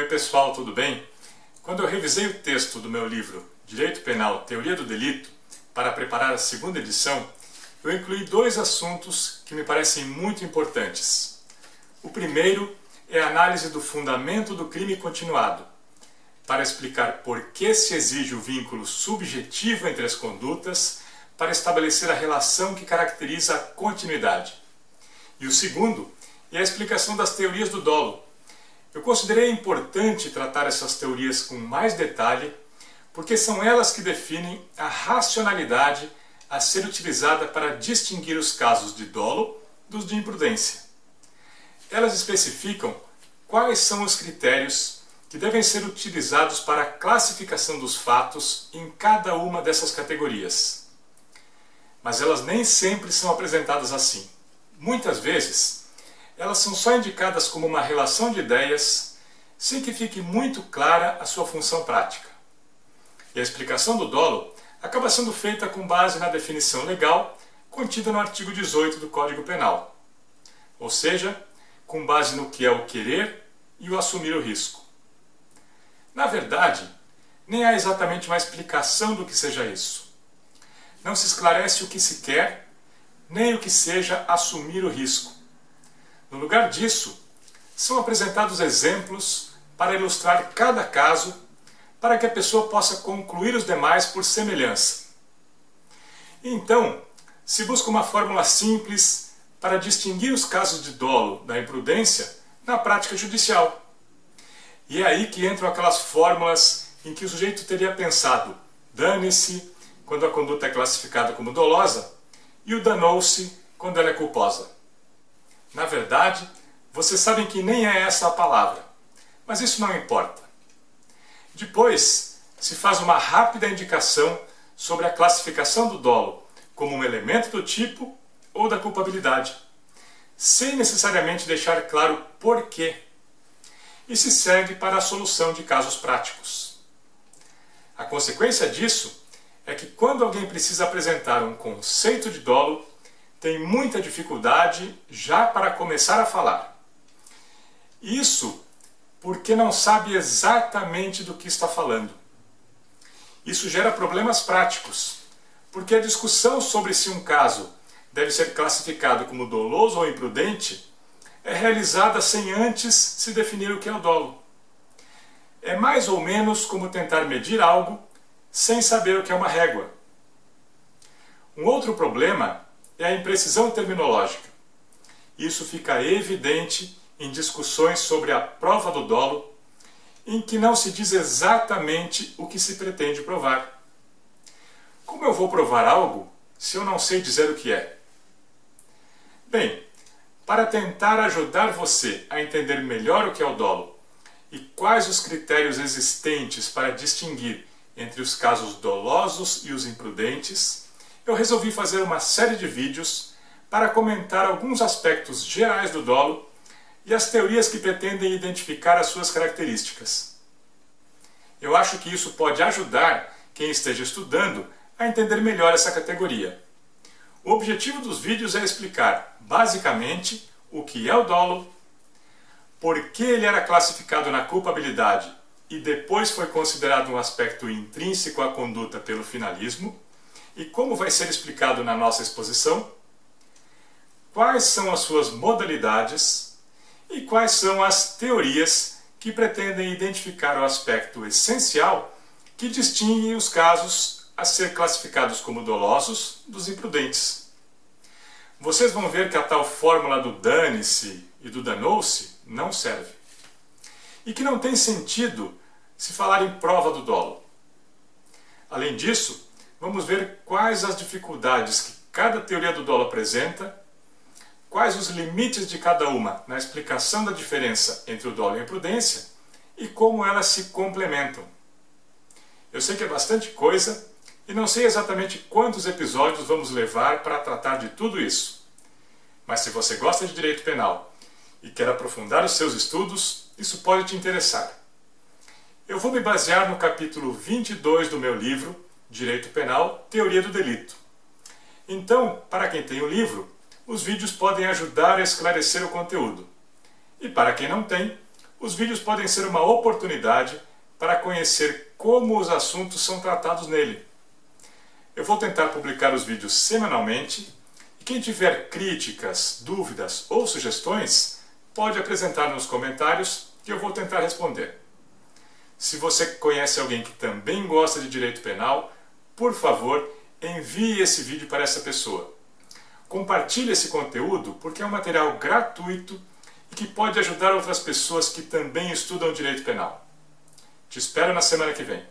Oi pessoal, tudo bem? Quando eu revisei o texto do meu livro Direito Penal, Teoria do Delito, para preparar a segunda edição, eu incluí dois assuntos que me parecem muito importantes. O primeiro é a análise do fundamento do crime continuado, para explicar por que se exige o vínculo subjetivo entre as condutas para estabelecer a relação que caracteriza a continuidade. E o segundo é a explicação das teorias do dolo. Eu considerei importante tratar essas teorias com mais detalhe, porque são elas que definem a racionalidade a ser utilizada para distinguir os casos de dolo dos de imprudência. Elas especificam quais são os critérios que devem ser utilizados para a classificação dos fatos em cada uma dessas categorias. Mas elas nem sempre são apresentadas assim. Muitas vezes, elas são só indicadas como uma relação de ideias, sem que fique muito clara a sua função prática. E a explicação do dolo acaba sendo feita com base na definição legal contida no artigo 18 do Código Penal, ou seja, com base no que é o querer e o assumir o risco. Na verdade, nem há exatamente uma explicação do que seja isso. Não se esclarece o que se quer, nem o que seja assumir o risco. No lugar disso, são apresentados exemplos para ilustrar cada caso, para que a pessoa possa concluir os demais por semelhança. Então, se busca uma fórmula simples para distinguir os casos de dolo da imprudência na prática judicial. E é aí que entram aquelas fórmulas em que o sujeito teria pensado dane-se quando a conduta é classificada como dolosa e o danou-se quando ela é culposa. Na verdade, vocês sabem que nem é essa a palavra, mas isso não importa. Depois, se faz uma rápida indicação sobre a classificação do dolo como um elemento do tipo ou da culpabilidade, sem necessariamente deixar claro por quê e se segue para a solução de casos práticos. A consequência disso é que quando alguém precisa apresentar um conceito de dolo, tem muita dificuldade já para começar a falar. Isso porque não sabe exatamente do que está falando. Isso gera problemas práticos, porque a discussão sobre se um caso deve ser classificado como doloso ou imprudente é realizada sem antes se definir o que é o dolo. É mais ou menos como tentar medir algo sem saber o que é uma régua. Um outro problema é a imprecisão terminológica. Isso fica evidente em discussões sobre a prova do dolo, em que não se diz exatamente o que se pretende provar. Como eu vou provar algo se eu não sei dizer o que é? Bem, para tentar ajudar você a entender melhor o que é o dolo e quais os critérios existentes para distinguir entre os casos dolosos e os imprudentes, eu resolvi fazer uma série de vídeos para comentar alguns aspectos gerais do dolo e as teorias que pretendem identificar as suas características. Eu acho que isso pode ajudar quem esteja estudando a entender melhor essa categoria. O objetivo dos vídeos é explicar, basicamente, o que é o dolo, por que ele era classificado na culpabilidade e depois foi considerado um aspecto intrínseco à conduta pelo finalismo, e como vai ser explicado na nossa exposição, quais são as suas modalidades e quais são as teorias que pretendem identificar o aspecto essencial que distingue os casos a ser classificados como dolosos dos imprudentes. Vocês vão ver que a tal fórmula do dane-se e do danou-se não serve. E que não tem sentido se falar em prova do dolo. Além disso, vamos ver quais as dificuldades que cada teoria do dolo apresenta, quais os limites de cada uma na explicação da diferença entre o dolo e a imprudência e como elas se complementam. Eu sei que é bastante coisa, e não sei exatamente quantos episódios vamos levar para tratar de tudo isso. Mas se você gosta de direito penal e quer aprofundar os seus estudos, isso pode te interessar. Eu vou me basear no capítulo 22 do meu livro, Direito Penal Teoria do Delito. Então, para quem tem o livro, os vídeos podem ajudar a esclarecer o conteúdo. E para quem não tem, os vídeos podem ser uma oportunidade para conhecer como os assuntos são tratados nele. Eu vou tentar publicar os vídeos semanalmente e quem tiver críticas, dúvidas ou sugestões pode apresentar nos comentários que eu vou tentar responder. Se você conhece alguém que também gosta de direito penal, por favor, envie esse vídeo para essa pessoa. Compartilhe esse conteúdo porque é um material gratuito e que pode ajudar outras pessoas que também estudam direito penal. Te espero na semana que vem.